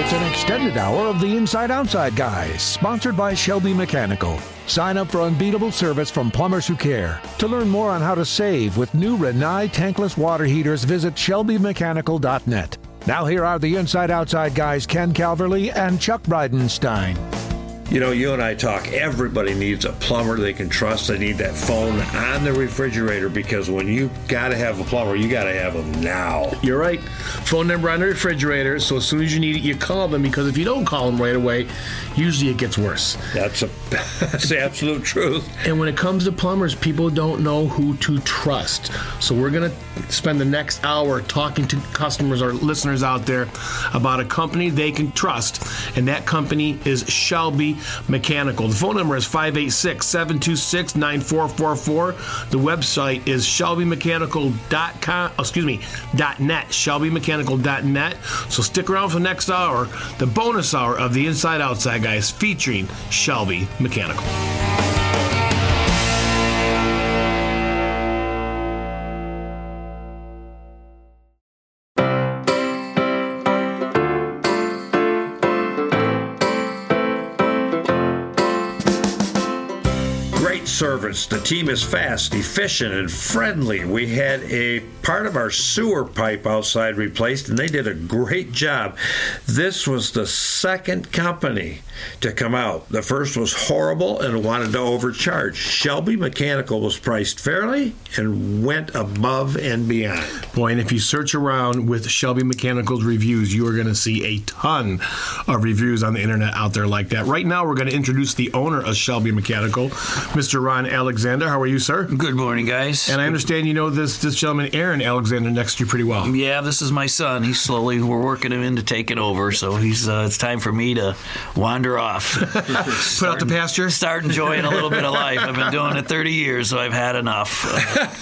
It's an extended hour of the Inside Outside Guys, sponsored by Shelby Mechanical. Sign up for unbeatable service from plumbers who care. To learn more on how to save with new Rinnai tankless water heaters, visit shelbymechanical.net. Now here are the Inside Outside Guys, Ken Calverley and Chuck Breidenstein. You know, you and I talk, everybody needs a plumber they can trust. They need that phone on the refrigerator because when you got to have a plumber, you got to have them now. You're right. Phone number on the refrigerator, so as soon as you need it, you call them because if you don't call them right away, usually it gets worse. That's, a, that's the absolute truth. And when it comes to plumbers, people don't know who to trust. So we're going to spend the next hour talking to customers or listeners out there about a company they can trust, and that company is Shelby Mechanical. The phone number is 586 726 9444. The website is shelbymechanical.com, excuse me, .net, shelbymechanical.net. So stick around for the next hour, the bonus hour of the Inside Outside Guys featuring Shelby Mechanical. Service. The team is fast, efficient, and friendly. We had a part of our sewer pipe outside replaced, and they did a great job. This was the second company to come out. The first was horrible and wanted to overcharge. Shelby Mechanical was priced fairly and went above and beyond. Boy, and if you search around with Shelby Mechanical's reviews, you are going to see a ton of reviews on the internet out there like that. Right now, we're going to introduce the owner of Shelby Mechanical, Mr. Ron Alexander. How are you, sir? Good morning, guys. And I understand you know this this gentleman, Aaron Alexander, next to you pretty well. yeah, this is my son. He's slowly we're working him into taking over, so he's uh, it's time for me to wander off, Put out the pasture. start enjoying a little bit of life. I've been doing it 30 years, so I've had enough.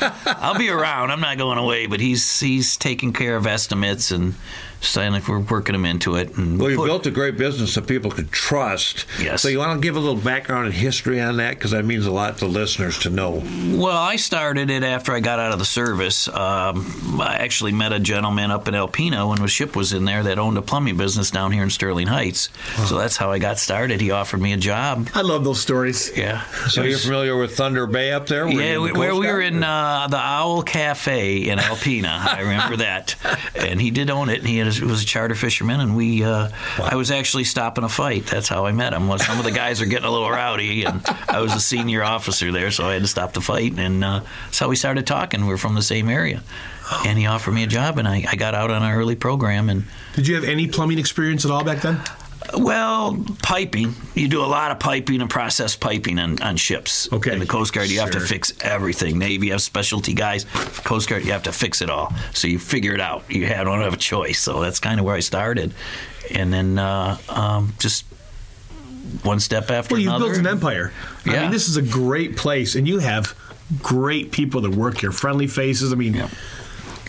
Uh, I'll be around. I'm not going away, but he's he's taking care of estimates and saying like we're working them into it. And Well, you put- built a great business that people could trust. Yes. So you want to give a little background and history on that because that means a lot to listeners to know. Well, I started it after I got out of the service. Um, I actually met a gentleman up in Alpena when the ship was in there that owned a plumbing business down here in Sterling Heights. So that's how I got started. He offered me a job. I love those stories. Yeah. So you're familiar with Thunder Bay up there? Were Yeah, we, the where we were Guard, in uh, the Owl Cafe in Alpena. I remember that. And he did own it, and he had, was a charter fisherman, and we. Uh, I was actually stopping a fight. That's how I met him. Was some of the guys are getting a little rowdy, and I was a senior officer there, so I had to stop the fight, and uh, that's how we started talking. We are from the same area, and he offered me a job, and I, I got out on an early program, and Did you have any plumbing experience at all back then? Well, piping. You do a lot of piping and process piping on, on ships. Okay. In the Coast Guard, you have to fix everything. Navy, you have specialty guys. Coast Guard, you have to fix it all. So you figure it out. You have, don't have a choice. So that's kind of where I started. And then uh, um, just one step after another. Well, you built an empire. I mean, this is a great place, and you have great people that work here, friendly faces. I mean,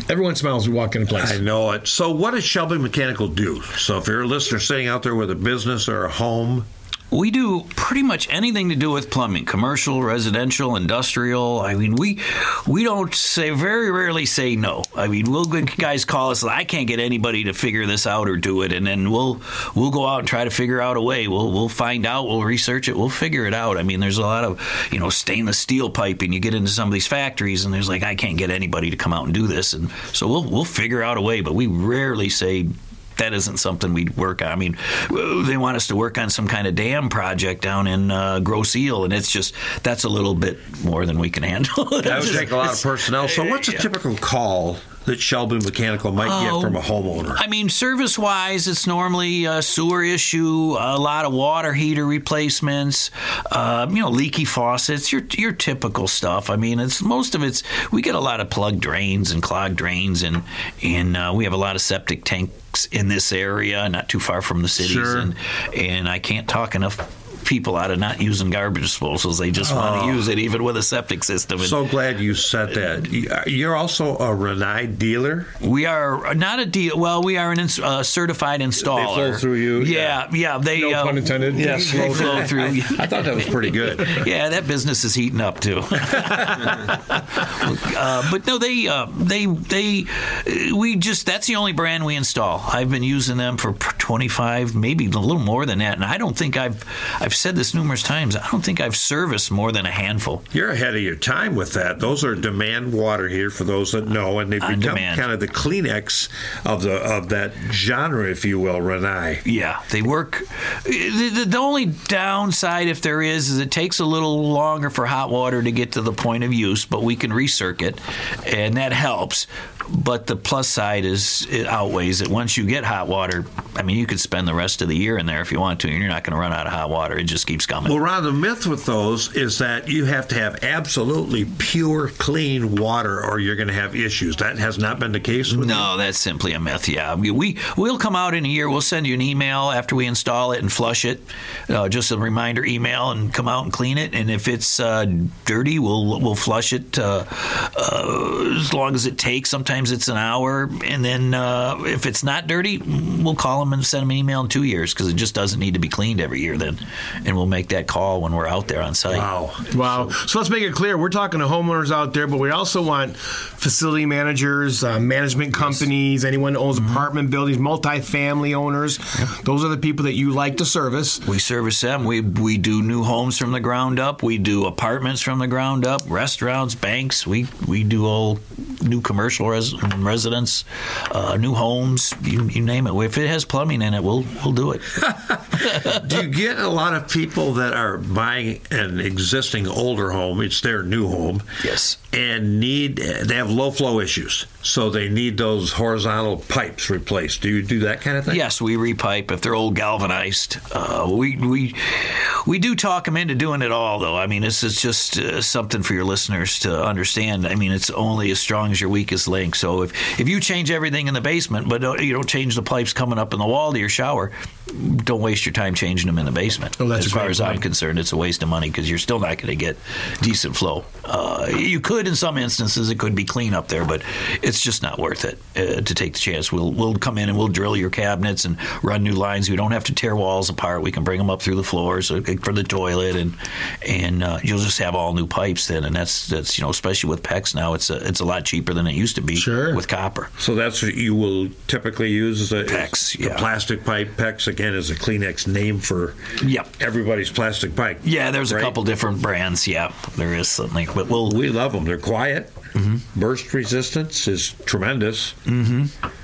everyone smiles when you walk into place. I know it. So, what does Shelby Mechanical do? So, if you're a listener sitting out there with a business or a home, We do pretty much anything to do with plumbing, commercial, residential, industrial. I mean, we we don't say very rarely say no. I mean, we'll guys call us. I can't get anybody to figure this out or do it, and then we'll we'll go out and try to figure out a way. We'll we'll find out. We'll research it. We'll figure it out. I mean, there's a lot of you know stainless steel piping. You get into some of these factories, and there's like I can't get anybody to come out and do this, and so we'll we'll figure out a way. But we rarely say that isn't something we'd work on. I mean, they want us to work on some kind of dam project down in uh, Grosse Ile, and it's just that's a little bit more than we can handle. that would take a lot of personnel. So, what's a typical call that Shelby Mechanical might Oh, get from a homeowner? I mean, service wise, it's normally a sewer issue, a lot of water heater replacements, uh, you know, leaky faucets, your your typical stuff. I mean, it's most of it's we get a lot of plugged drains and clogged drains, and and uh, we have a lot of septic tanks in this area, not too far from the cities, Sure. and and I can't talk enough people out of not using garbage disposals. They just want to use it, even with a septic system. And so glad you said that. You're also a Rinnai dealer. We are not a deal. Well, we are an ins- uh, certified installer. flow through you? Yeah, yeah. they No uh, pun intended. Yes, They flow through. I thought that was pretty good. yeah, that business is heating up too. uh, but no, they uh, they they we just that's the only brand we install. I've been using them for 25, maybe a little more than that. And I don't think I've I've said this numerous times. I don't think I've serviced more than a handful. You're ahead of your time with that. Those are demand water here for those that know, and they've On become demand. kind of the Kleenex of the of that genre, if you will, Rinnai. Yeah, they work. The, the, the only downside, if there is, is it takes a little longer for hot water to get to the point of use, but we can recircuit, and that helps. But the plus side is it outweighs it. Once you get hot water, I mean, you could spend the rest of the year in there if you want to, and you're not going to run out of hot water. It just keeps coming. Well, Ron, the myth with those is that you have to have absolutely pure, clean water, or you're going to have issues. That has not been the case. With No, that's simply a myth. Yeah, we, we we'll come out in a year. We'll send you an email after we install it and flush it, uh, just a reminder email, and come out and clean it. And if it's uh, dirty, we'll we'll flush it uh, uh, as long as it takes. Sometimes it's an hour, and then uh, if it's not dirty, we'll call them and send them an email in two years because it just doesn't need to be cleaned every year. Then, and we'll make that call when we're out there on site. Wow. Wow. So let's make it clear. We're talking to homeowners out there, but we also want facility managers, uh, management companies, anyone who owns apartment buildings, multifamily owners. Those are the people that you like to service. We service them. We we do new homes from the ground up. We do apartments from the ground up. Restaurants, banks. We we do all new commercial res- residents, uh, new homes. You, you name it. If it has plumbing in it, we'll we'll do it. Do you get a lot of people that are buying an existing older home? It's their new home. Yes. And need they have low flow issues, so they need those horizontal pipes replaced. Do you do that kind of thing? Yes, we repipe if they're old galvanized. Uh, we we we do talk them into doing it all, though. I mean, this is just uh, something for your listeners to understand. I mean, it's only as strong as your weakest link. So if if you change everything in the basement, but don't, you don't change the pipes coming up in the wall to your shower, don't waste your time changing them in the basement. Oh, that's as far great as I'm concerned, it's a waste of money because you're still not going to get decent flow. Uh, you could, in some instances, it could be clean up there, but it's just not worth it uh, to take the chance. We'll we'll come in and we'll drill your cabinets and run new lines. We don't have to tear walls apart. We can bring them up through the floors uh, for the toilet, and and uh, you'll just have all new pipes then. And that's that's you know, especially with PEX now, it's a, it's a lot cheaper than it used to be Sure. with copper. So that's what you will typically use as a PEX, the yeah. plastic pipe. PEX again is a Kleenex name for Yep. everybody's plastic pipe. Yeah, there's a couple different brands. Yeah, there is something, but we'll We love them. They're quiet. Mm-hmm. Burst resistance is tremendous.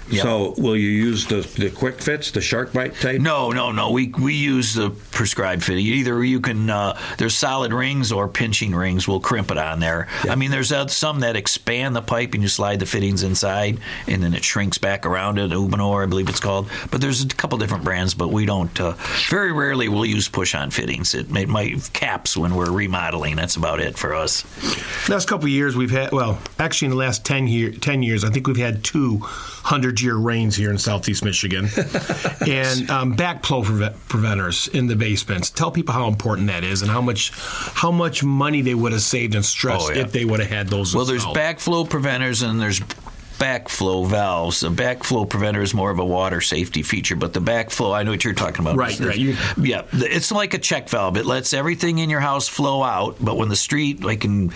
Yep. So, will you use the the quick fits, the SharkBite type? No, no, no. We we use the prescribed fitting. Either you can uh, there's solid rings or pinching rings. We'll crimp it on there. I mean, there's uh, some that expand the pipe and you slide the fittings inside, and then it shrinks back around it. Uponor, I believe it's called. But there's a couple different brands, but we don't. Uh, very rarely we'll use push-on fittings. It, it might caps when we're remodeling. That's about it for us. Last couple of years, we've had, well, actually in the last 10, year, 10 years, I think we've had two 100 year rains here in southeast Michigan. and um, backflow preve- preventers in the basements. Tell people how important that is and how much how much money they would have saved and stress Oh, yeah. if they would have had those. Well, there's installed. backflow preventers and there's backflow valves. A backflow preventer is more of a water safety feature, but the backflow, I know what you're talking about. Right, right. You- yeah, it's like a check valve. It lets everything in your house flow out, but when the street, like in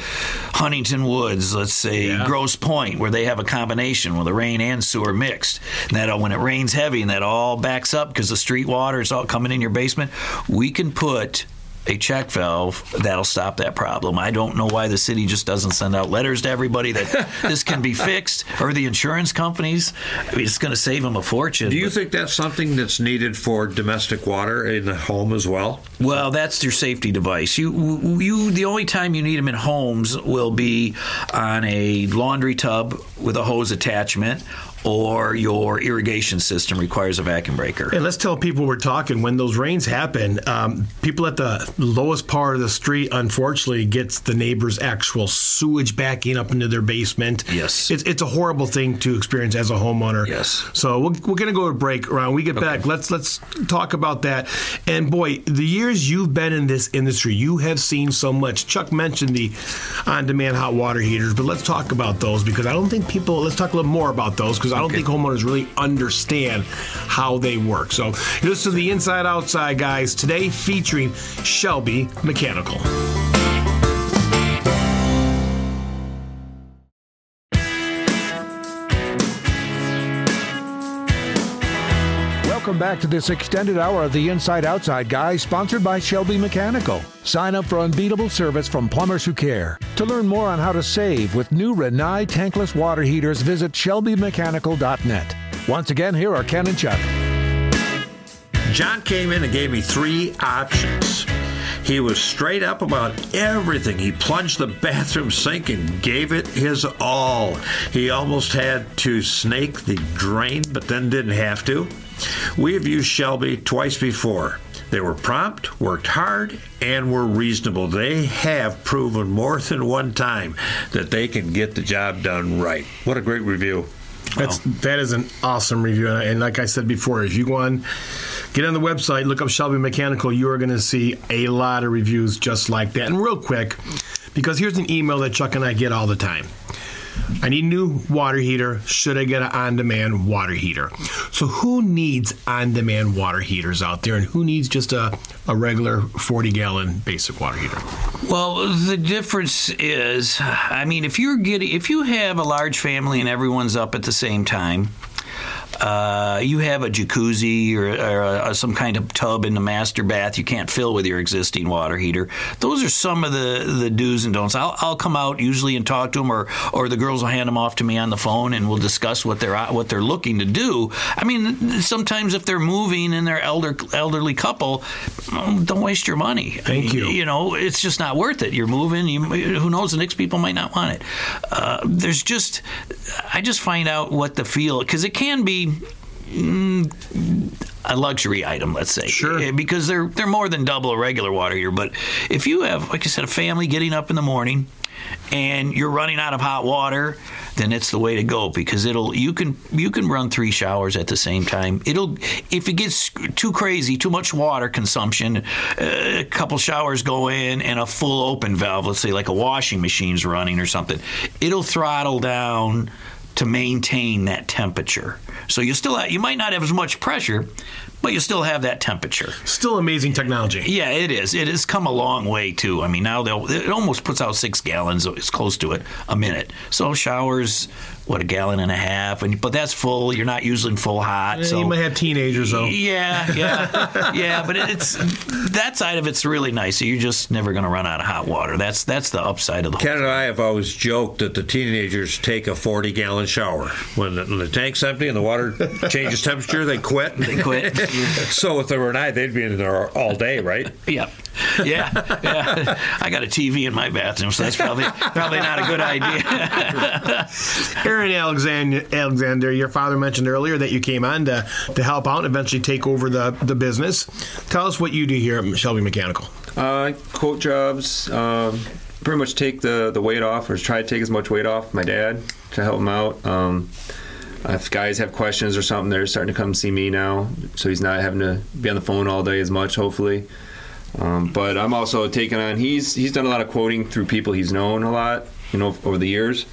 Huntington Woods, let's say Yeah. Grosse Pointe, where they have a combination where the rain and sewer mixed, and that when it rains heavy and that all backs up because the street water is all coming in your basement, we can put a check valve that'll stop that problem. I don't know why the city just doesn't send out letters to everybody that this can be fixed, or the insurance companies. I mean, it's going to save them a fortune. Do you but- think that's something that's needed for domestic water in the home as well? Well, that's your safety device. You, you, the only time you need them in homes will be on a laundry tub with a hose attachment, or your irrigation system requires a vacuum breaker. And let's tell people we're talking when those rains happen. Um, people at the lowest part of the street, unfortunately, gets the neighbor's actual sewage backing up into their basement. Yes. it's, it's a horrible thing to experience as a homeowner. Yes. So we're, we're going to go to break. Around we get back, let's let's talk about that. And boy, the years you've been in this industry, you have seen so much. Chuck mentioned the on-demand hot water heaters, but let's talk about those because I don't think people. Let's talk a little more about those because I don't think homeowners really understand how they work. So this is the Inside Outside guys today, featuring Shelby Mechanical. Welcome back to this extended hour of the Inside Outside Guy, sponsored by Shelby Mechanical. Sign up for unbeatable service from plumbers who care. To learn more on how to save with new Rinnai tankless water heaters, visit shelbymechanical.net. Once again, here are Ken and Chuck. John came in and gave me three options. He was straight up about everything. He plunged the bathroom sink and gave it his all. He almost had to snake the drain, but then didn't have to. We have used Shelby twice before. They were prompt, worked hard, and were reasonable. They have proven more than one time that they can get the job done right. What a great review. That's that is an awesome review, and like I said before, if you go on, get on the website, look up Shelby Mechanical, you are going to see a lot of reviews just like that. And real quick, because here's an email that Chuck and I get all the time. I need a new water heater. Should I get an on demand water heater? So, who needs on demand water heaters out there, and who needs just a, a regular 40 gallon basic water heater? Well, the difference is, I mean, if you're getting, if you have a large family and everyone's up at the same time, uh, you have a jacuzzi or, or a, some kind of tub in the master bath you can't fill with your existing water heater. Those are some of the, the do's and don'ts. I'll, I'll come out usually and talk to them, or or the girls will hand them off to me on the phone, and we'll discuss what they're what they're looking to do. I mean, sometimes if they're moving and they're elder elderly couple, don't waste your money. Thank I mean, you. You know, it's just not worth it. You're moving. You, who knows? The next people might not want it. Uh, there's just, I just find out what the feel because it can be a luxury item, let's say. Sure. Eh, Because they're they're more than double a regular water heater. But if you have, like I said, a family getting up in the morning and you're running out of hot water, then it's the way to go because it'll you can you can run three showers at the same time. It'll if it gets too crazy, too much water consumption, uh, a couple showers go in and a full open valve, let's say like a washing machine's running or something, it'll throttle down to maintain that temperature. So you still have, you might not have as much pressure, but you still have that temperature. Still amazing technology. Yeah, it is. It has come a long way too. I mean, now they'll it almost puts out six gallons. It's close to it a minute. So showers, what a gallon and a half, and but that's full. You're not using full hot. Eh, So you might have teenagers though. yeah, yeah, yeah. But it's that side of it's really nice. So you're just never going to run out of hot water. That's that's the upside of the whole. Ken and I have always joked that the teenagers take a 40 gallon shower. When the, when the tank's empty and the water changes temperature, they quit. They quit. So if they were an I, they'd be in there all day, right? Yeah, yeah, yeah. I got a TV in my bathroom, so that's probably probably not a good idea. Aaron Alexander, Alexander, your father mentioned earlier that you came on to, to help out and eventually take over the, the business. Tell us what you do here at Shelby Mechanical. Uh, quote jobs. Um, pretty much take the, the weight off, or try to take as much weight off my dad to help him out. Um, if guys have questions or something, they're starting to come see me now, so he's not having to be on the phone all day as much. Hopefully, um, but I'm also taking on. He's he's done a lot of quoting through people he's known a lot, you know, over the years.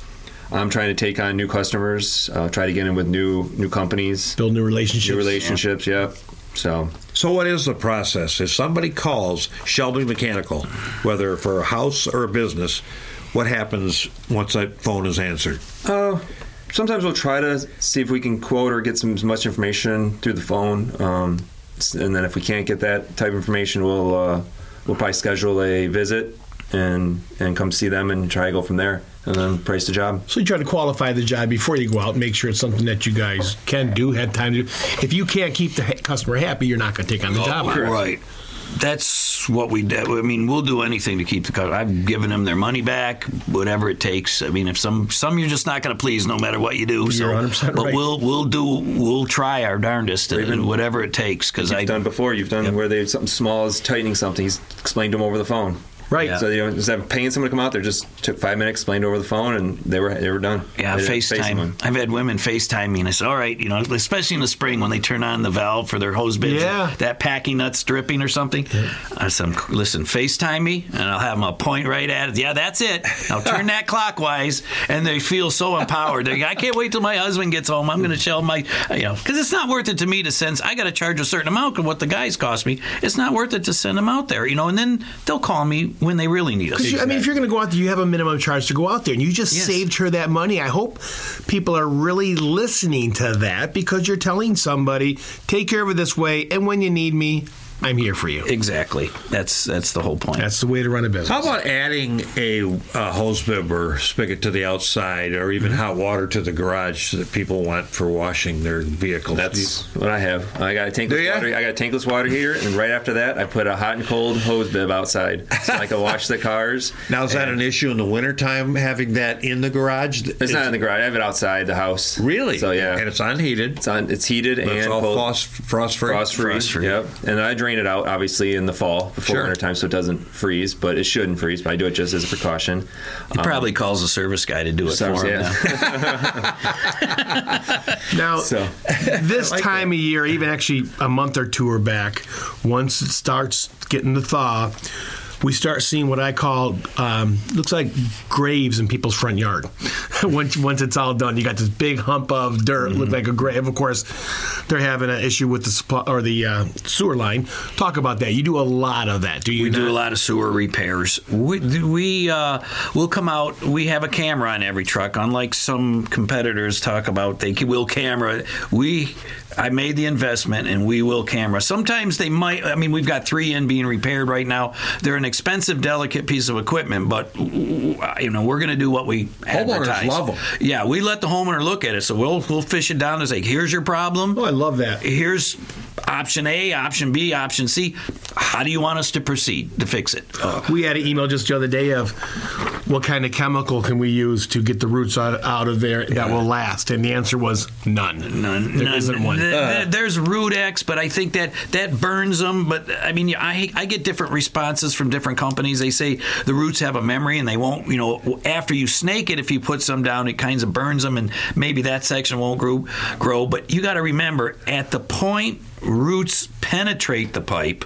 I'm trying to take on new customers, uh, try to get in with new new companies, Build new relationships. new relationships. Yeah. So So what is the process? If somebody calls Shelby Mechanical, whether for a house or a business, what happens once that phone is answered? Uh, sometimes we'll try to see if we can quote or get some as much information through the phone, um, and then if we can't get that type of information, we'll uh, we'll probably schedule a visit and and come see them and try to go from there, and then price the job. So you try to qualify the job before you go out and make sure it's something that you guys can do, had time to do. If you can't keep the customer happy, you're not going to take on the job. Right. That's what we do. I mean, we'll do anything to keep the customer. I've given them their money back, whatever it takes. I mean, if some some you're just not going to please, no matter what you do. So, You're 100% but right. we'll we'll do we'll try our darndest, and whatever it takes. Because You've I done before. You've done Yep. where they something small is tightening something. He's explained to them over the phone. Right. Yeah. So you know, instead of paying someone to come out there, just took five minutes, explained over the phone, and they were they were done. Yeah, They didn't face FaceTime. I've had women FaceTime me, and I said, "All right, you know, especially in the spring when they turn on the valve for their hose bits, Yeah. that packing nuts dripping or something." I said, "Listen, FaceTime me, and I'll have them a point right at it. Yeah, that's it. Now turn that clockwise." And they feel so empowered. They, I can't wait till my husband gets home. I'm going to tell my, you know, because it's not worth it to me to send. I got to charge a certain amount of what the guys cost me. It's not worth it to send them out there, you know. And then they'll call me when they really need us. you- I mean, if you're going to go out there, you have a minimum charge to go out there, and you just Yes. saved her that money. I hope people are really listening to that because you're telling somebody, take care of it this way, and when you need me, I'm here for you. Exactly. That's that's the whole point. That's the way to run a business. How about adding a, uh hose bib or spigot to the outside, or even Mm-hmm. hot water to the garage that people want for washing their vehicles? That's what I have. I got a tankless water. I got a tankless water heater, and right after that, I put a hot and cold hose bib outside, so I can wash the cars. now is that an issue in the wintertime having that in the garage? It's not in the garage. I have it outside the house. really. So yeah, and it's unheated. it's on. It's heated but and it's all cold. frost, frost free. Frost free. Frost-free. Yep. And I drain it out obviously in the fall before Sure. winter time, so it doesn't freeze. But it shouldn't freeze. But I do it just as a precaution. he um, probably calls a service guy to do it Service, for him. yeah. now. Now, So- this time of year, even actually a month or two or back, once it starts getting to thaw, we start seeing what I call um, looks like graves in people's front yard. once once it's all done, you got this big hump of dirt, look like a grave. Of course, they're having an issue with the supply, or the uh, sewer line. Talk about that. You do a lot of that, do you? We do a lot of sewer repairs. We, we uh, will come out. We have a camera on every truck. Unlike some competitors talk about, they will camera. We, I made the investment, and we will camera. Sometimes they might. I mean, we've got three in being repaired right now. They're an expensive, delicate piece of equipment, but uh, you know we're going to do what we Homeowners advertise. love 'em. Yeah, we let the homeowner look at it. So we'll we'll fish it down and say, here's your problem Oh, I love that. here's option A, option B, option C. How do you want us to proceed to fix it? Uh, we had an email just the other day of what kind of chemical can we use to get the roots out, out of there that will last, and the answer was none. None. There none. isn't one. Th- th- uh. There's RootX, but I think that that burns them. But I mean, I I get different responses from different companies. They say the roots have a memory and they won't. You know, after you snake it, if you put some down, it kinds of burns them, and maybe that section won't grow. Grow. But you got to remember, at the point roots penetrate the pipe.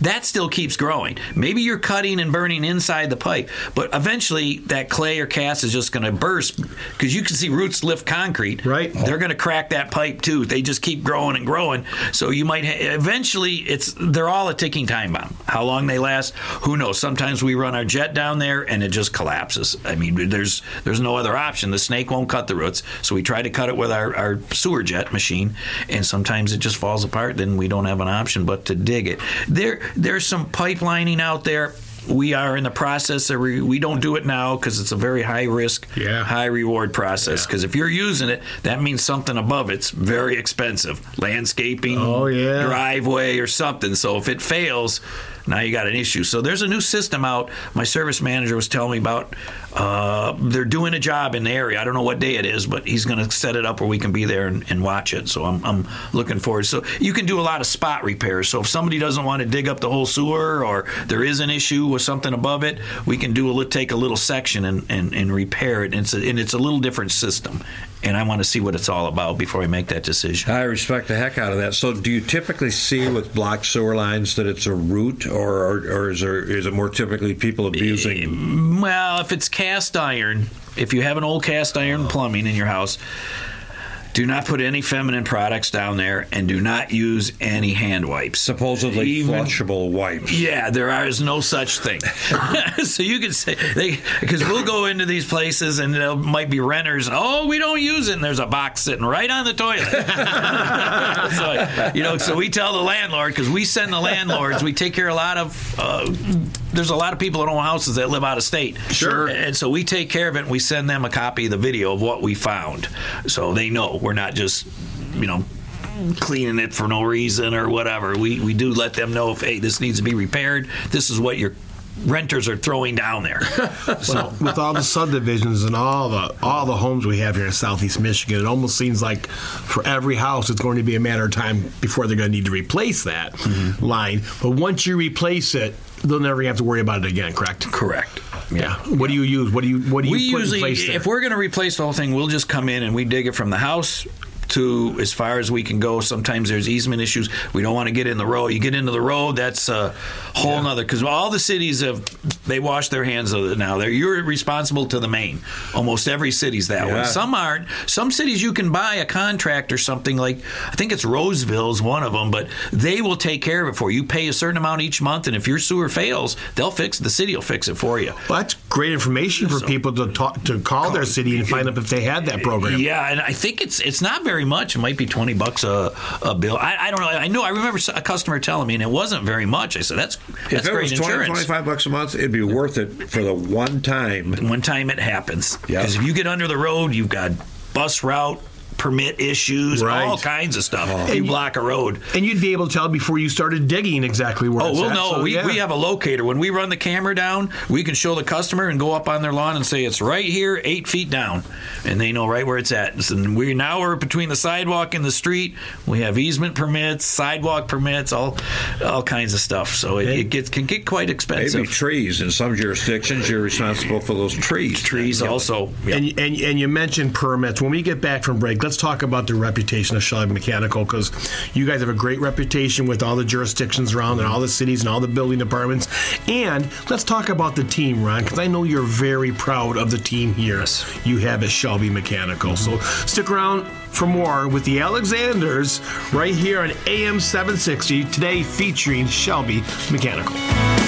That still keeps growing. Maybe you're cutting and burning inside the pipe, but eventually that clay or cast is just going to burst because you can see roots lift concrete. Right. They're going to crack that pipe too. They just keep growing and growing. So you might ha- eventually it's they're all a ticking time bomb. How long they last, who knows? Sometimes we run our jet down there and it just collapses. I mean, there's there's no other option. The snake won't cut the roots, so we try to cut it with our, our sewer jet machine, and sometimes it just falls apart. Then we don't have an option but to dig it. There there's some pipelining out there. We are in the process. Of re- we don't do it now because it's a very high risk, Yeah. high reward process. Because if you're using it, that means something above it's very expensive. Landscaping, Oh, yeah. driveway, or something. So if it fails, now you got an issue. So there's a new system out. My service manager was telling me about. Uh, they're doing a job in the area. I don't know what day it is, but he's going to set it up where we can be there and, and watch it. So I'm, I'm looking forward. So you can do a lot of spot repairs. So if somebody doesn't want to dig up the whole sewer or there is an issue with something above it, we can do a take a little section and, and, and repair it. And it's a, and it's a little different system. And I want to see what it's all about before I make that decision. I respect the heck out of that. So, do you typically see with blocked sewer lines that it's a root, or, or, or is there is it more typically people abusing? Eh, well, if it's cast iron, if you have an old cast iron plumbing in your house, do not put any feminine products down there and do not use any hand wipes. Supposedly Even- flushable wipes. Yeah, there is no such thing. so you could say they because we'll go into these places and there might be renters. Oh, we don't use it. And there's a box sitting right on the toilet. so, you know, so we tell the landlord because we send the landlords. We take care of a lot of. Uh, there's a lot of people that own houses that live out of state. Sure. And so we take care of it. and We send them a copy of the video of what we found, so they know we're not just, you know cleaning it for no reason or whatever. We we do let them know if hey this needs to be repaired. This is what your renters are throwing down there. So with all the subdivisions and all the all the homes we have here in Southeast Michigan, it almost seems like for every house, it's going to be a matter of time before they're going to need to replace that Mm-hmm. line. But once you replace it, they'll never have to worry about it again. Correct? Correct. Yeah. What do you use? What do you what do you we put usually, in place there? if we're going to replace the whole thing, we'll just come in and we dig it from the house to as far as we can go. Sometimes there's easement issues. We don't want to get in the road. You get into the road, that's a whole yeah. nother. Because all the cities have they wash their hands of it now. They're, you're responsible to the main. Almost every city's that yeah. way. Some aren't. Some cities you can buy a contract or something like I think it's Roseville's one of them, but they will take care of it for you. You pay a certain amount each month, and if your sewer fails, they'll fix. The city will fix it for you. Well, that's great information for so, people to talk to call, call their city and find out if they had that program. Yeah, and I think it's it's not very much. It might be twenty bucks a, a bill. I, I don't know. I know. I remember a customer telling me, and it wasn't very much. I said, "That's that's if great it was 20, insurance." 25 bucks a month, it'd be worth it for the one time. One time it happens. Because if you get under the road, you've got bus route, permit issues, right. all kinds of stuff. Oh. You block a road, and you'd be able to tell before you started digging exactly where. Oh, well, at. no, so, we, yeah. we have a locator. When we run the camera down, we can show the customer and go up on their lawn and say it's right here, eight feet down, and they know right where it's at. And we now we're between the sidewalk and the street. We have easement permits, sidewalk permits, all all kinds of stuff. So it, it gets can get quite expensive. Maybe trees in some jurisdictions, you're responsible for those trees. Trees also. Yep. And, and and you mentioned permits. When we get back from break, let's talk about the reputation of Shelby Mechanical because you guys have a great reputation with all the jurisdictions around and all the cities and all the building departments. And let's talk about the team, Ron, because I know you're very proud of the team here yes. you have at Shelby Mechanical. So stick around for more with the Alexanders right here on AM 760, today featuring Shelby Mechanical.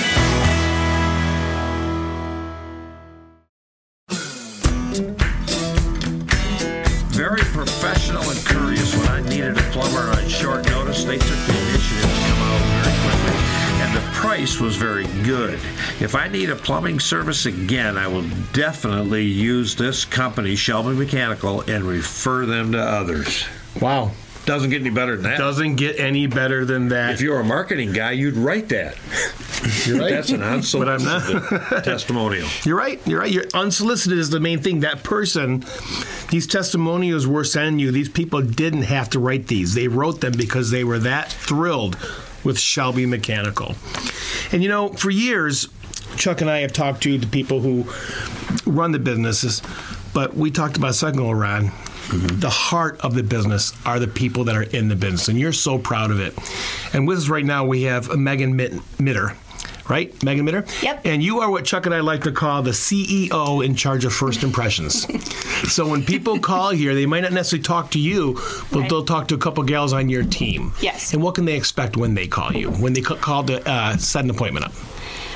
Very good. If I need a plumbing service again, I will definitely use this company, Shelby Mechanical, and refer them to others. Wow. Doesn't get any better than that. Doesn't get any better than that. If you're a marketing guy, you'd write that. You're right. That's an unsolicited testimonial. You're right. You're right. You're unsolicited is the main thing. That person, these testimonials we're sending you, these people didn't have to write these. They wrote them because they were that thrilled with Shelby Mechanical. And you know, for years, Chuck and I have talked to the people who run the businesses, but we talked about a second Ron. Mm-hmm. The heart of the business are the people that are in the business, and you're so proud of it. And with us right now, we have Megan Mitter right, Megan Mitter? Yep. And you are what Chuck and I like to call the CEO in charge of first impressions. so when people call here, they might not necessarily talk to you, but right. they'll talk to a couple gals on your team. Yes. And what can they expect when they call you? When they call to uh, set an appointment up?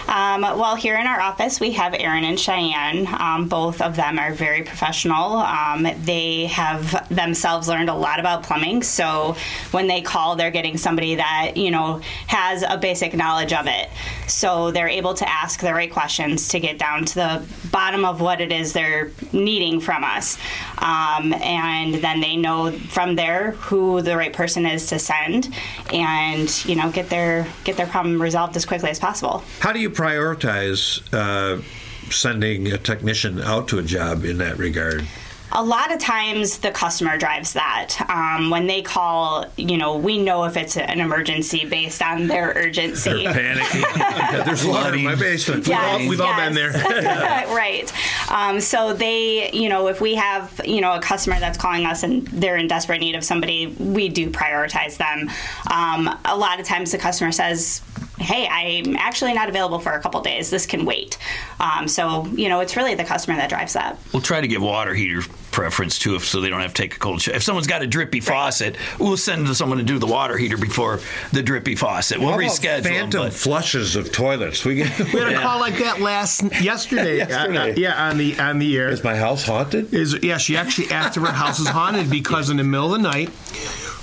Um, well, here in our office, we have Aaron and Cheyenne. Um, both of them are very professional. Um, they have themselves learned a lot about plumbing, so when they call, they're getting somebody that you know has a basic knowledge of it. So they're able to ask the right questions to get down to the bottom of what it is they're needing from us, um, and then they know from there who the right person is to send, and you know get their get their problem resolved as quickly as possible. How do you prioritize uh, sending a technician out to a job in that regard? a lot of times the customer drives that. Um, when they call, you know, we know if it's an emergency based on their urgency. They're panicking. There's water in my basement. Yes, we've, all, we've yes. all been there. right. Um, so they, you know, if we have, you know, a customer that's calling us and they're in desperate need of somebody, we do prioritize them. Um, a lot of times the customer says, hey, I'm actually not available for a couple days. This can wait. Um, so, you know, it's really the customer that drives that. We'll try to give water heater preference too, if, so they don't have to take a cold shower. If someone's got a drippy right. faucet, we'll send someone to do the water heater before the drippy faucet. We'll reschedule. Phantom them, flushes of toilets. We, get, we had a call like that last yesterday. yesterday. Uh, uh, yeah, on the on the air. Is my house haunted? Is yeah? She actually asked if her house is haunted because in the middle of the night,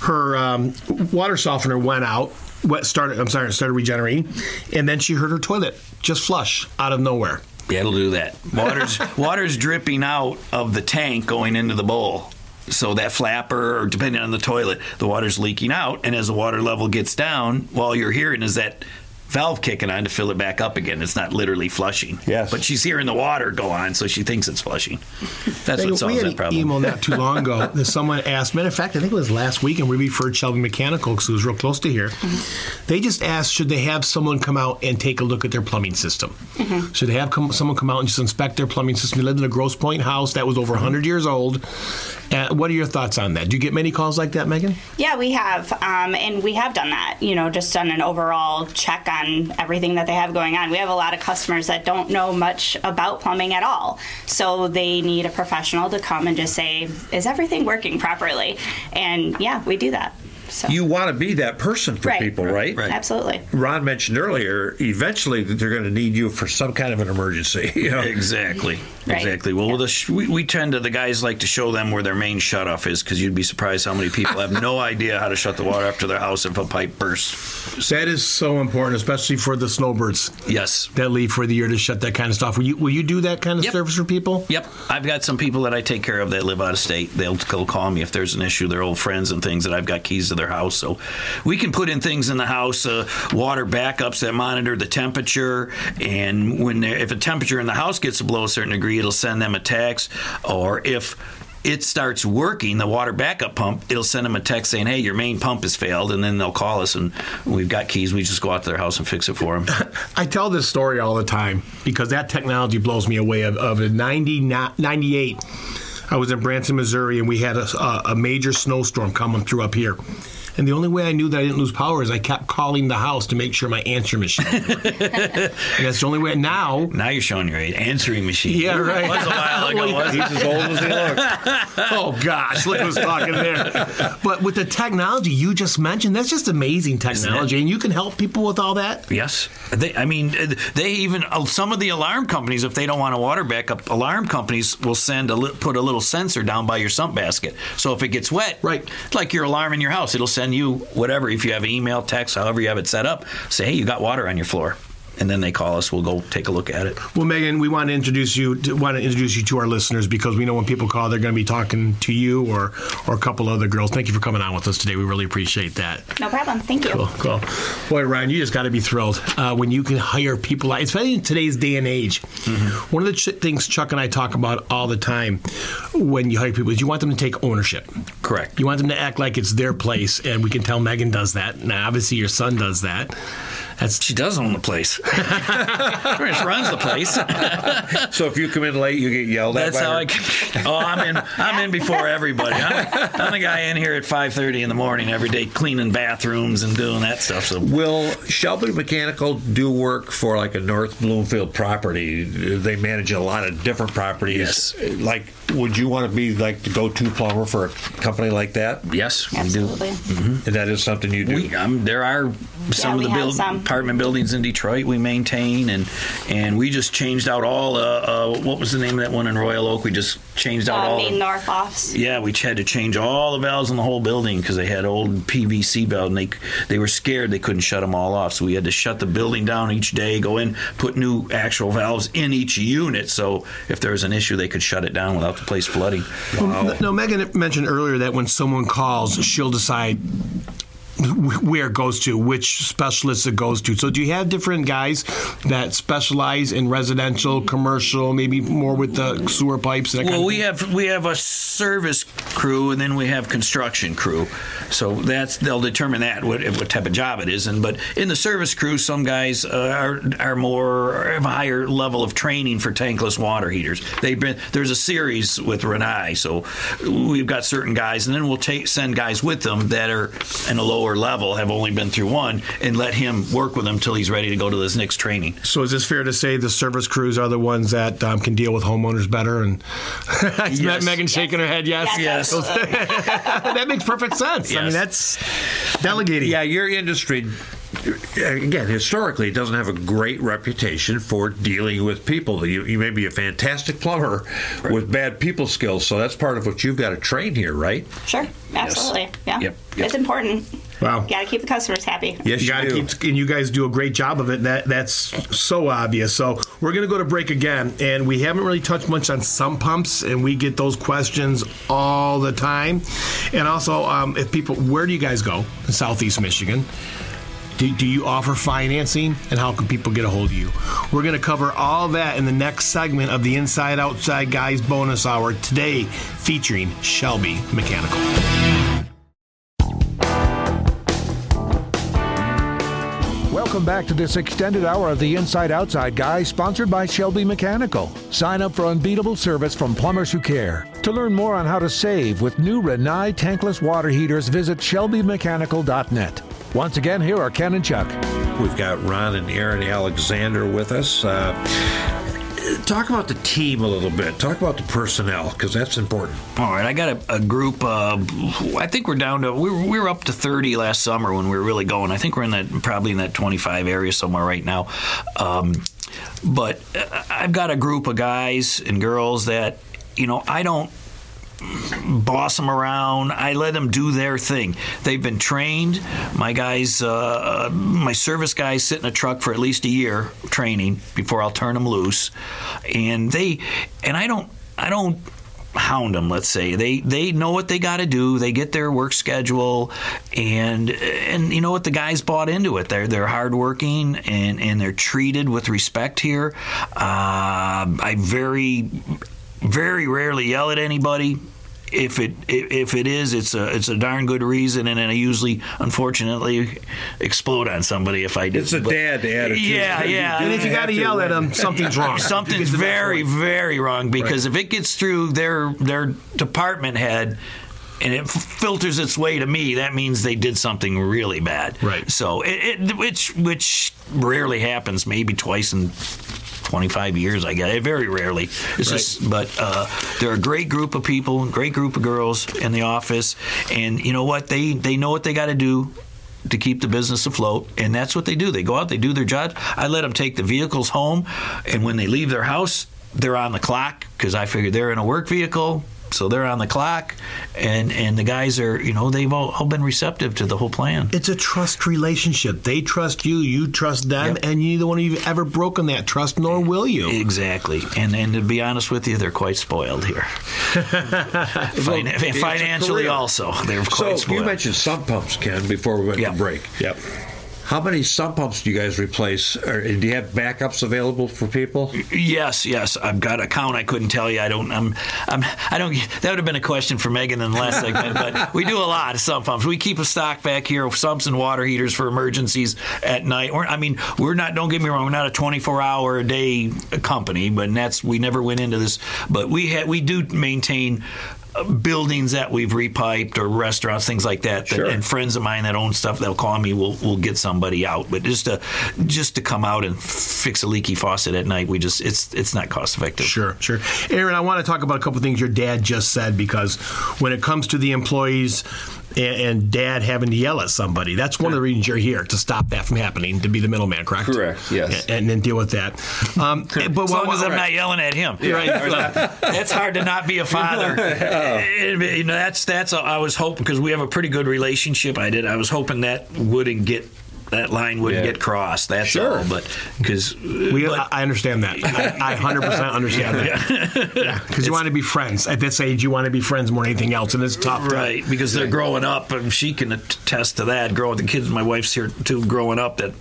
her um, water softener went out what started I'm sorry, started regenerating, and then she heard her toilet just flush out of nowhere. Yeah, it'll do that. Water's water's dripping out of the tank going into the bowl. So that flapper, or depending on the toilet, the water's leaking out, and as the water level gets down, all you're hearing is that valve kicking on to fill it back up again. It's not literally flushing. Yes. But she's hearing the water go on, so she thinks it's flushing. That's Hey, what we solves had that an problem. email not too long ago that someone asked. Matter of fact, I think it was last week, and we referred Shelby Mechanical because it was real close to here. They just asked, should they have someone come out and take a look at their plumbing system? Should they have come, someone come out and just inspect their plumbing system? They lived in a Grosse Pointe house that was over 100 years old. Uh, what are your thoughts on that? Do you get many calls like that, Megan? Yeah, we have, um, and we have done that. You know, just done an overall check on everything that they have going on. We have a lot of customers that don't know much about plumbing at all, so they need a professional to come and just say, "Is everything working properly?" And yeah, we do that. So You want to be that person for Right. people, right? Right. absolutely. Ron mentioned earlier, eventually they're going to need you for some kind of an emergency. You know? Exactly. Right. Exactly. Well, Yeah. the sh- we, we tend to, the guys like to show them where their main shutoff is because you'd be surprised how many people have no idea how to shut the water after their house if a pipe bursts. That is so important, especially for the snowbirds Yes. that leave for the year to shut that kind of stuff. Will you, will you do that kind of Yep. service for people? Yep, I've got some people that I take care of that live out of state. They'll, they'll call me if there's an issue. They're old friends and things that I've got keys to their house, so we can put in things in the house, uh, water backups that monitor the temperature, and when if a temperature in the house gets below a certain degree, it'll send them a text, or if it starts working, the water backup pump, it'll send them a text saying, "Hey, your main pump has failed," and then they'll call us, and we've got keys. We just go out to their house and fix it for them. I tell this story all the time because that technology blows me away. Of, of a 90, 98, I was in Branson, Missouri, and we had a, a major snowstorm coming through up here. And the only way I knew that I didn't lose power is I kept calling the house to make sure my answer machine. and that's the only way. Now, now you're showing your age. Answering machine. Yeah, right. It was a while ago. Well, wasn't? He's as old as he looks. oh gosh, look who's talking there. But with the technology you just mentioned, that's just amazing technology, and you can help people with all that. Yes, they, I mean, uh, they even uh, some of the alarm companies, if they don't want a water backup, alarm companies will send a put a little sensor down by your sump basket. So if it gets wet, Right. like your alarm in your house, it'll send you whatever. If you have email, text, however you have it set up, say, hey, you got water on your floor, and then they call us. We'll go take a look at it. Well, Megan, we want to introduce you to, want to introduce you to our listeners because we know when people call, they're going to be talking to you or or a couple other girls. Thank you for coming on with us today. We really appreciate that. No problem. Thank you. Cool, cool. Boy, Ryan, you just got to be thrilled uh, when you can hire people, like- especially in today's day and age. One of the ch- things Chuck and I talk about all the time when you hire people is you want them to take ownership. Correct. You want them to act like it's their place, and we can tell Megan does that. Now, obviously, your son does that. That's She does own the place. she runs the place. So if you come in late, you get yelled at. That's how her? I. Can, oh, I'm in. I'm in before everybody. I'm, I'm the guy in here at 5:30 in the morning every day, cleaning bathrooms and doing that stuff. So Will Shelby Mechanical do work for like a North Bloomfield property? They manage a lot of different properties. Yes. Like, would you want to be like the go-to plumber for a company like that? yes, we do. Absolutely. And that is something you do. We, um, there are some we of the have build, some. Apartment buildings in Detroit we maintain, and and we just changed out all. Uh, uh, what was the name of that one in Royal Oak? We just changed out Uh, all. main north offs. Yeah, we had to change all the valves in the whole building because they had old PVC valves, and they they were scared they couldn't shut them all off. So we had to shut the building down each day, go in, put new actual valves in each unit, so if there was an issue, they could shut it down without the place flooding. Well, no, Megan mentioned earlier that when someone calls, she'll decide wh- where it goes to, which specialist it goes to. So, do you have different guys that specialize in residential, commercial, maybe more with the sewer pipes? That kind Well, we have we have a service crew, and then we have construction crew. So that's they'll determine that what, what type of job it is. And but in the service crew, some guys uh, are are more have a higher level of training for tankless water heaters. They've been there's a series with Rinnai, so we've got certain guys, and then we'll take send guys with them that are in a lower level, have only been through one, and let him work with them till he's ready to go to this next training. So, is this fair to say the service crews are the ones that um, can deal with homeowners better? And Yes. Megan shaking her head, yes, Yes, absolutely. that makes perfect sense. I mean, that's delegating. Yeah, your industry, again, historically, it doesn't have a great reputation for dealing with people. You, you may be a fantastic plumber with bad people skills, so that's part of what you've got to train here, right? Sure. Absolutely. Yeah. Yep, yep. It's important. Wow. You got to keep the customers happy. Yes, you gotta do. keep, and you guys do a great job of it. That that's so obvious. So we're gonna go to break again, and we haven't really touched much on sump pumps, and we get those questions all the time. And also, um, if people, where do you guys go in Southeast Michigan? Do, do you offer financing? And how can people get a hold of you? We're going to cover all that in the next segment of the Inside Outside Guys bonus hour today, featuring Shelby Mechanical. Welcome back to this extended hour of the Inside Outside Guy, sponsored by Shelby Mechanical. Sign up for unbeatable service from plumbers who care. To learn more on how to save with new Rinnai tankless water heaters, visit shelbymechanical.net. Once again, here are Ken and Chuck. We've got Ron and Aaron Alexander with us. Uh, talk about the team a little bit. Talk about the personnel because that's important. All right, I got a, a group. Uh, I think we're down to we were, we were up to 30 last summer when we were really going. I think we're in that probably in that 25 area somewhere right now. Um, but uh, I've got a group of guys and girls that you know I don't boss them around. I let them do their thing. They've been trained. My guys, uh, my service guys, sit in a truck for at least a year training before I'll turn them loose, and they and I don't I don't hound them let's say. They they know what they got to do. They get their work schedule. And and you know what? The guys bought into it. They're they're hardworking and and they're treated with respect here. Uh, i very very rarely yell at anybody if it if it is, it's a it's a darn good reason, and then I usually, unfortunately, explode on somebody if I do. It's a But- dad attitude. Yeah, yeah. And if you got to yell at them, something's wrong. Something's very, very wrong because if it gets through their their department head and it f- filters its way to me, that means they did something really bad. Right. So it, it which which rarely happens, maybe twice in 25 years, I guess. It very rarely. It's just, but uh, they're a great group of people, great group of girls in the office, and you know what? They they know what they got to do to keep the business afloat, and that's what they do. They go out, they do their job. I let them take the vehicles home, and when they leave their house, they're on the clock because I figure they're in a work vehicle. So they're on the clock, and, and the guys are, you know, they've all, all been receptive to the whole plan. It's a trust relationship. They trust you, you trust them, Yep. and neither one of you have ever broken that trust, nor will you. Exactly, and and to be honest with you, they're quite spoiled here. Fin- it's financially, also, they're So quite spoiled. you mentioned sump pumps, Ken, before we went Yeah. to break. Yep. How many sump pumps do you guys replace? Or do you have backups available for people? Yes, yes. I've got a count. I couldn't tell you. I don't. I'm. I'm. I don't. That would have been a question for Megan in the last segment. But we do a lot of sump pumps. We keep a stock back here of sumps and water heaters for emergencies at night. We're, I mean, we're not. Don't get me wrong. We're not a 24 hour a day company, but that's we never went into this. But we had. We do maintain. Buildings that we've repiped or restaurants, things like that, that Sure. and friends of mine that own stuff, they'll call me. We'll we'll get somebody out, but just to just to come out and fix a leaky faucet at night, we just it's it's not cost effective. Sure, sure. Aaron, I want to talk about a couple things your dad just said because when it comes to the employees and, and dad having to yell at somebody, that's one of the reasons you're here to stop that from happening, to be the middleman, correct? Correct, yes. And, and then deal with that. Um, but As long as I'm not yelling at him, that's hard to not be a father. And, you know, that's that's I was hoping because we have a pretty good relationship. I did. I was hoping that wouldn't get that line wouldn't Yeah. get crossed. That's Sure. all. But because we, I I understand that. I, I 100% understand that. Because you want to be friends. At this age, you want to be friends more than anything else, and it's tough. to- Right, because they're growing up, and she can attest to that. Growing, the kids, my wife's here too. Growing up, that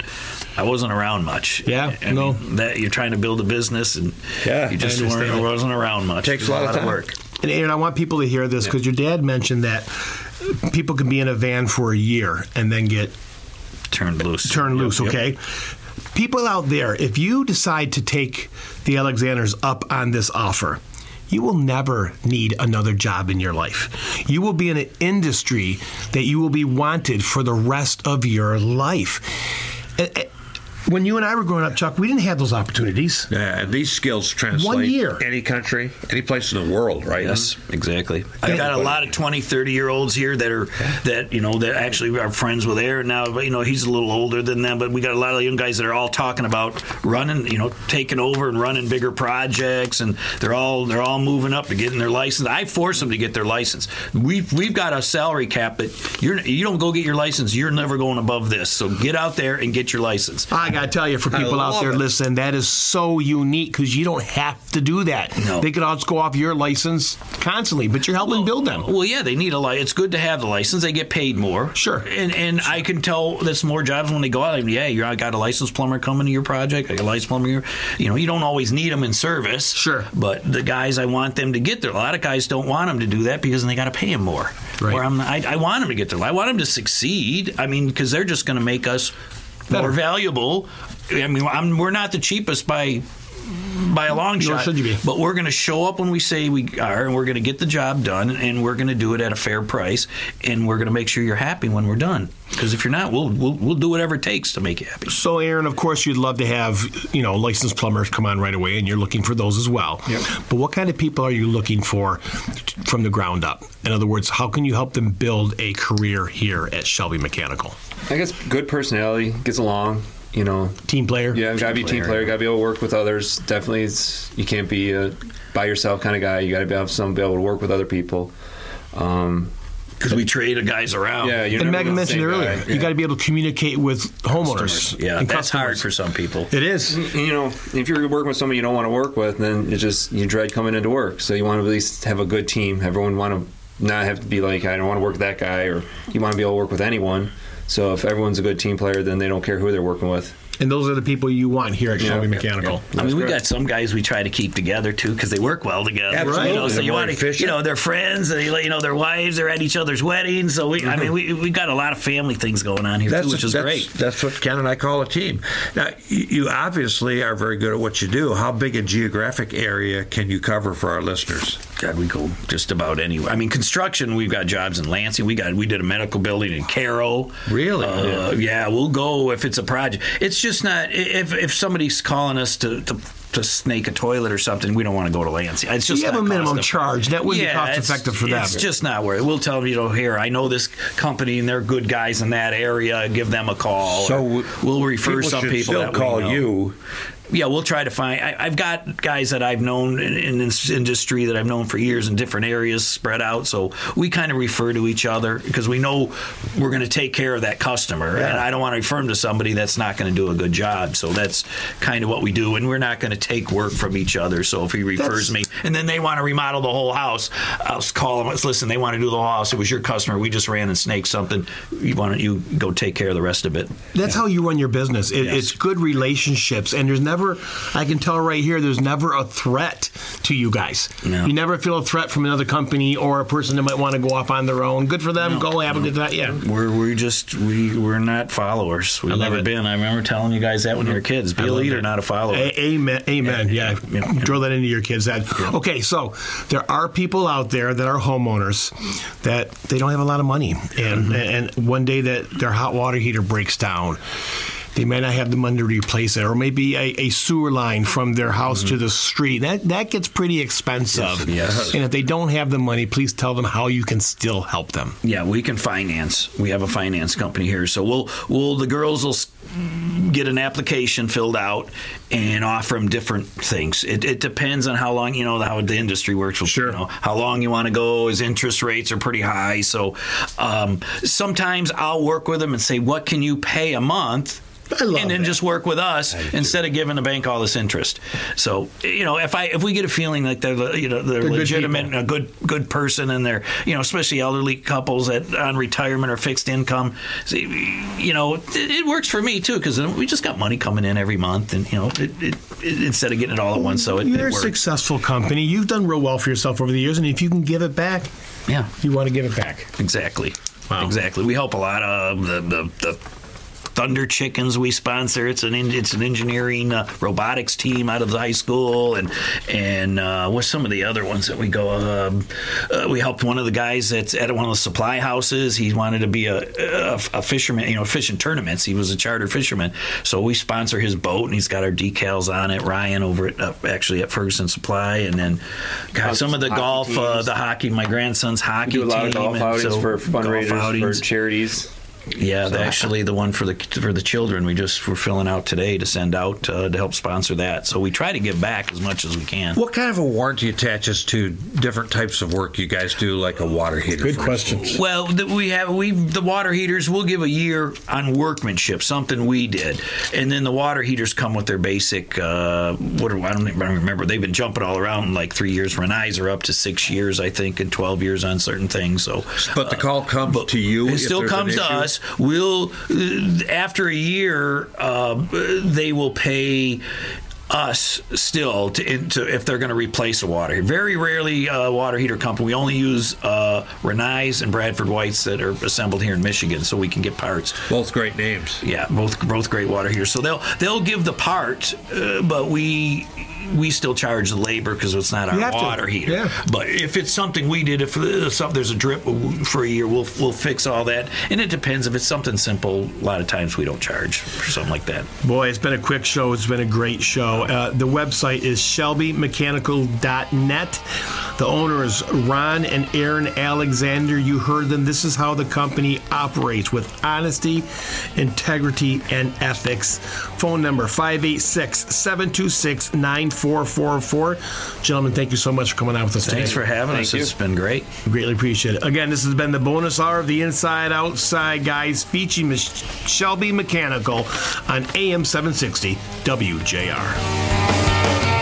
I wasn't around much. Yeah, I no. mean, that you're trying to build a business, and Yeah, you just weren't, wasn't around much. Takes It was a lot of time. work. And Aaron, I want people to hear this because your dad mentioned that people can be in a van for a year and then get Turned loose. turned loose, Yep. okay? People out there, if you decide to take the Alexanders up on this offer, you will never need another job in your life. You will be in an industry that you will be wanted for the rest of your life. When you and I were growing up, Chuck, we didn't have those opportunities. Yeah, and these skills translate One year. any country, any place in the world, right? Yes, exactly. I've got a lot of 20, 30 year olds here that are that you know that actually are friends with Aaron now. But you know he's a little older than them. But we got a lot of young guys that are all talking about running, you know, taking over and running bigger projects, and they're all they're all moving up to getting their license. I force them to get their license. We've we've got a salary cap that you're you don't go get your license, you're never going above this. So get out there and get your license. I got to tell you, for people out there it. listening, that is so unique because you don't have to do that. No. They could all just go off your license constantly, but you're helping build them. Well, yeah, they need a license. It's good to have the license. They get paid more. Sure. And and I can tell there's more jobs when they go out. Yeah, you I got a licensed plumber coming to your project. I got a licensed plumber. Here. You know, you don't always need them in service. Sure. But the guys, I want them to get there. A lot of guys don't want them to do that because then they got to pay them more. Right. Where I'm, I, I want them to get there. I want them to succeed. I mean, because they're just going to make us Better. more valuable. I mean, I'm, we're not the cheapest by by a long Nor shot. should you be. But we're going to show up when we say we are, and we're going to get the job done, and we're going to do it at a fair price, and we're going to make sure you're happy when we're done. Because if you're not, we'll, we'll we'll do whatever it takes to make you happy. So, Aaron, of course, you'd love to have you know licensed plumbers come on right away, and you're looking for those as well. But what kind of people are you looking for from the ground up? In other words, how can you help them build a career here at Shelby Mechanical? I guess good personality, gets along. You know, Team player. yeah, gotta be a team player. Gotta be able to work with others. Definitely, it's you can't be a by yourself kind of guy. You gotta be have some be able to work with other people. Um, Because we trade guys around. yeah, you're And Megan mentioned earlier, guy. you got to be able to communicate with homeowners. Yeah, and that's hard for some people. It is. You know, if you're working with somebody you don't want to work with, then it just you dread coming into work. So you want to at least have a good team. Everyone want to not have to be like I don't want to work with that guy, or you want to be able to work with anyone. So if everyone's a good team player, then they don't care who they're working with. And those are the people you want here at Yeah. Shelby Yeah. Mechanical. I mean, we correct. got some guys we try to keep together too because they work well together. Absolutely. You know, so They're you want to, efficient. you know, they're friends. They, you know, their wives are at each other's weddings. So we, I mean, we we got a lot of family things going on here too, which is that's, great. That's what Ken and I call a team. Now, you you obviously are very good at what you do. How big a geographic area can you cover for our listeners? God, we go just about anywhere. I mean, construction. We've got jobs in Lansing. We got we did a medical building in Carroll. Really? Uh, yeah, we'll go if it's a project. It's just not if if somebody's calling us to. to to snake a toilet or something, we don't want to go to Lansing. It's just you have a minimum cost- charge. That would be cost effective for them. It's just not worth it. We'll tell them, you know, here, I know this company and they're good guys in that area. Give them a call. So we'll refer people some people still that we call know. you. Yeah, we'll try to find. I, I've got guys that I've known in, in this industry that I've known for years in different areas spread out. So we kind of refer to each other because we know we're going to take care of that customer, and I don't want to refer them to somebody that's not going to do a good job. So that's kind of what we do, and we're not going to take work from each other. So if he refers me, and then they want to remodel the whole house, I'll call them. Listen, they want to do the whole house. It was your customer. We just ran and snaked something. You don't you go take care of the rest of it. That's how you run your business. It, Yes. It's good relationships, and there's never, I can tell right here, there's never a threat to you guys. No. You never feel a threat from another company or a person that might want to go off on their own. Good for them. go have a good time. Yeah. We're we're just we we're not followers. We've never it. been. I remember telling you guys that when you were kids. Be I a leader, it. not a follower. A- amen. Amen. Yeah. Yeah. Yeah. Drill that into your kids' head. Okay, so there are people out there that are homeowners that they don't have a lot of money, and Mm-hmm. and one day that their hot water heater breaks down. They may not have the money to replace it, or maybe a, a sewer line from their house to the street. That that gets pretty expensive. Mm-hmm. Yes. And if they don't have the money, please tell them how you can still help them. Yeah, we can finance. We have a finance company here, so we'll we'll the girls will s- get an application filled out and offer them different things. It, it depends on how long you know how the industry works. With, Sure. You know, how long you want to go. His interest rates are pretty high, so um, sometimes I'll work with them and say, "What can you pay a month?" I love and then that. just work with us instead of giving the bank all this interest. So you know, if I if we get a feeling like they're you know they're, They're legitimate, people. and a good good person, and they're you know especially elderly couples that on retirement or fixed income, you know, it, it works for me too because we just got money coming in every month, and you know, it, it, instead of getting it all at once, so it, You're a successful company. You've done real well for yourself over the years, and if you can give it back, Yeah, you want to give it back. exactly. Wow. Exactly. We help a lot of the the. the Thunder Chickens we sponsor. It's an it's an engineering uh, robotics team out of the high school, and and uh, what's some of the other ones that we go? Um, uh, we helped one of the guys that's at one of the supply houses. He wanted to be a, a, a fisherman, you know, fishing tournaments. He was a charter fisherman, so we sponsor his boat, and he's got our decals on it. Ryan over at uh, actually at Ferguson Supply, and then got some of the golf, uh, the hockey. My grandson's hockey do a lot of team, golf outings so for fundraisers outings. for charities. Yeah, the- actually, the one for the for the children we just were filling out today to send out uh, to help sponsor that. So we try to give back as much as we can. What kind of a warranty attaches to different types of work you guys do, like a water heater? Good for questions. Well, the, we have we the water heaters. We'll give a year on workmanship, something we did, and then the water heaters come with their basic. Uh, what are, I don't even remember. They've been jumping all around in like three years. Rinnai's are up to six years, I think, and twelve years on certain things. So, But the call comes to you. it still comes to issue? Us. We'll uh, after a year, uh, they will pay us still to, to if they're going to replace a water heater. Very rarely, a water heater company. We only use uh, Rinnai's and Bradford Whites that are assembled here in Michigan, so we can get parts. Both great names. Yeah, both both great water heaters. So they'll they'll give the part, uh, but we we still charge the labor because it's not our have to, water heater. yeah. But if it's something we did, if uh, some, there's a drip for a year, we'll we'll fix all that. And it depends. If it's something simple, a lot of times we don't charge for something like that. Boy, it's been a quick show. It's been a great show. Uh, the website is shelbymechanical.net. The owner is Ron and Aaron Alexander. You heard them. This is how the company operates with honesty, integrity, and ethics. Phone number 586 726 9444. Gentlemen, thank you so much for coming out with us today. Thanks today. for having us. you. It's been great. Greatly appreciate it. Again, this has been the bonus hour of the Inside Outside Guys featuring Mich- Shelby Mechanical on AM 760 WJR.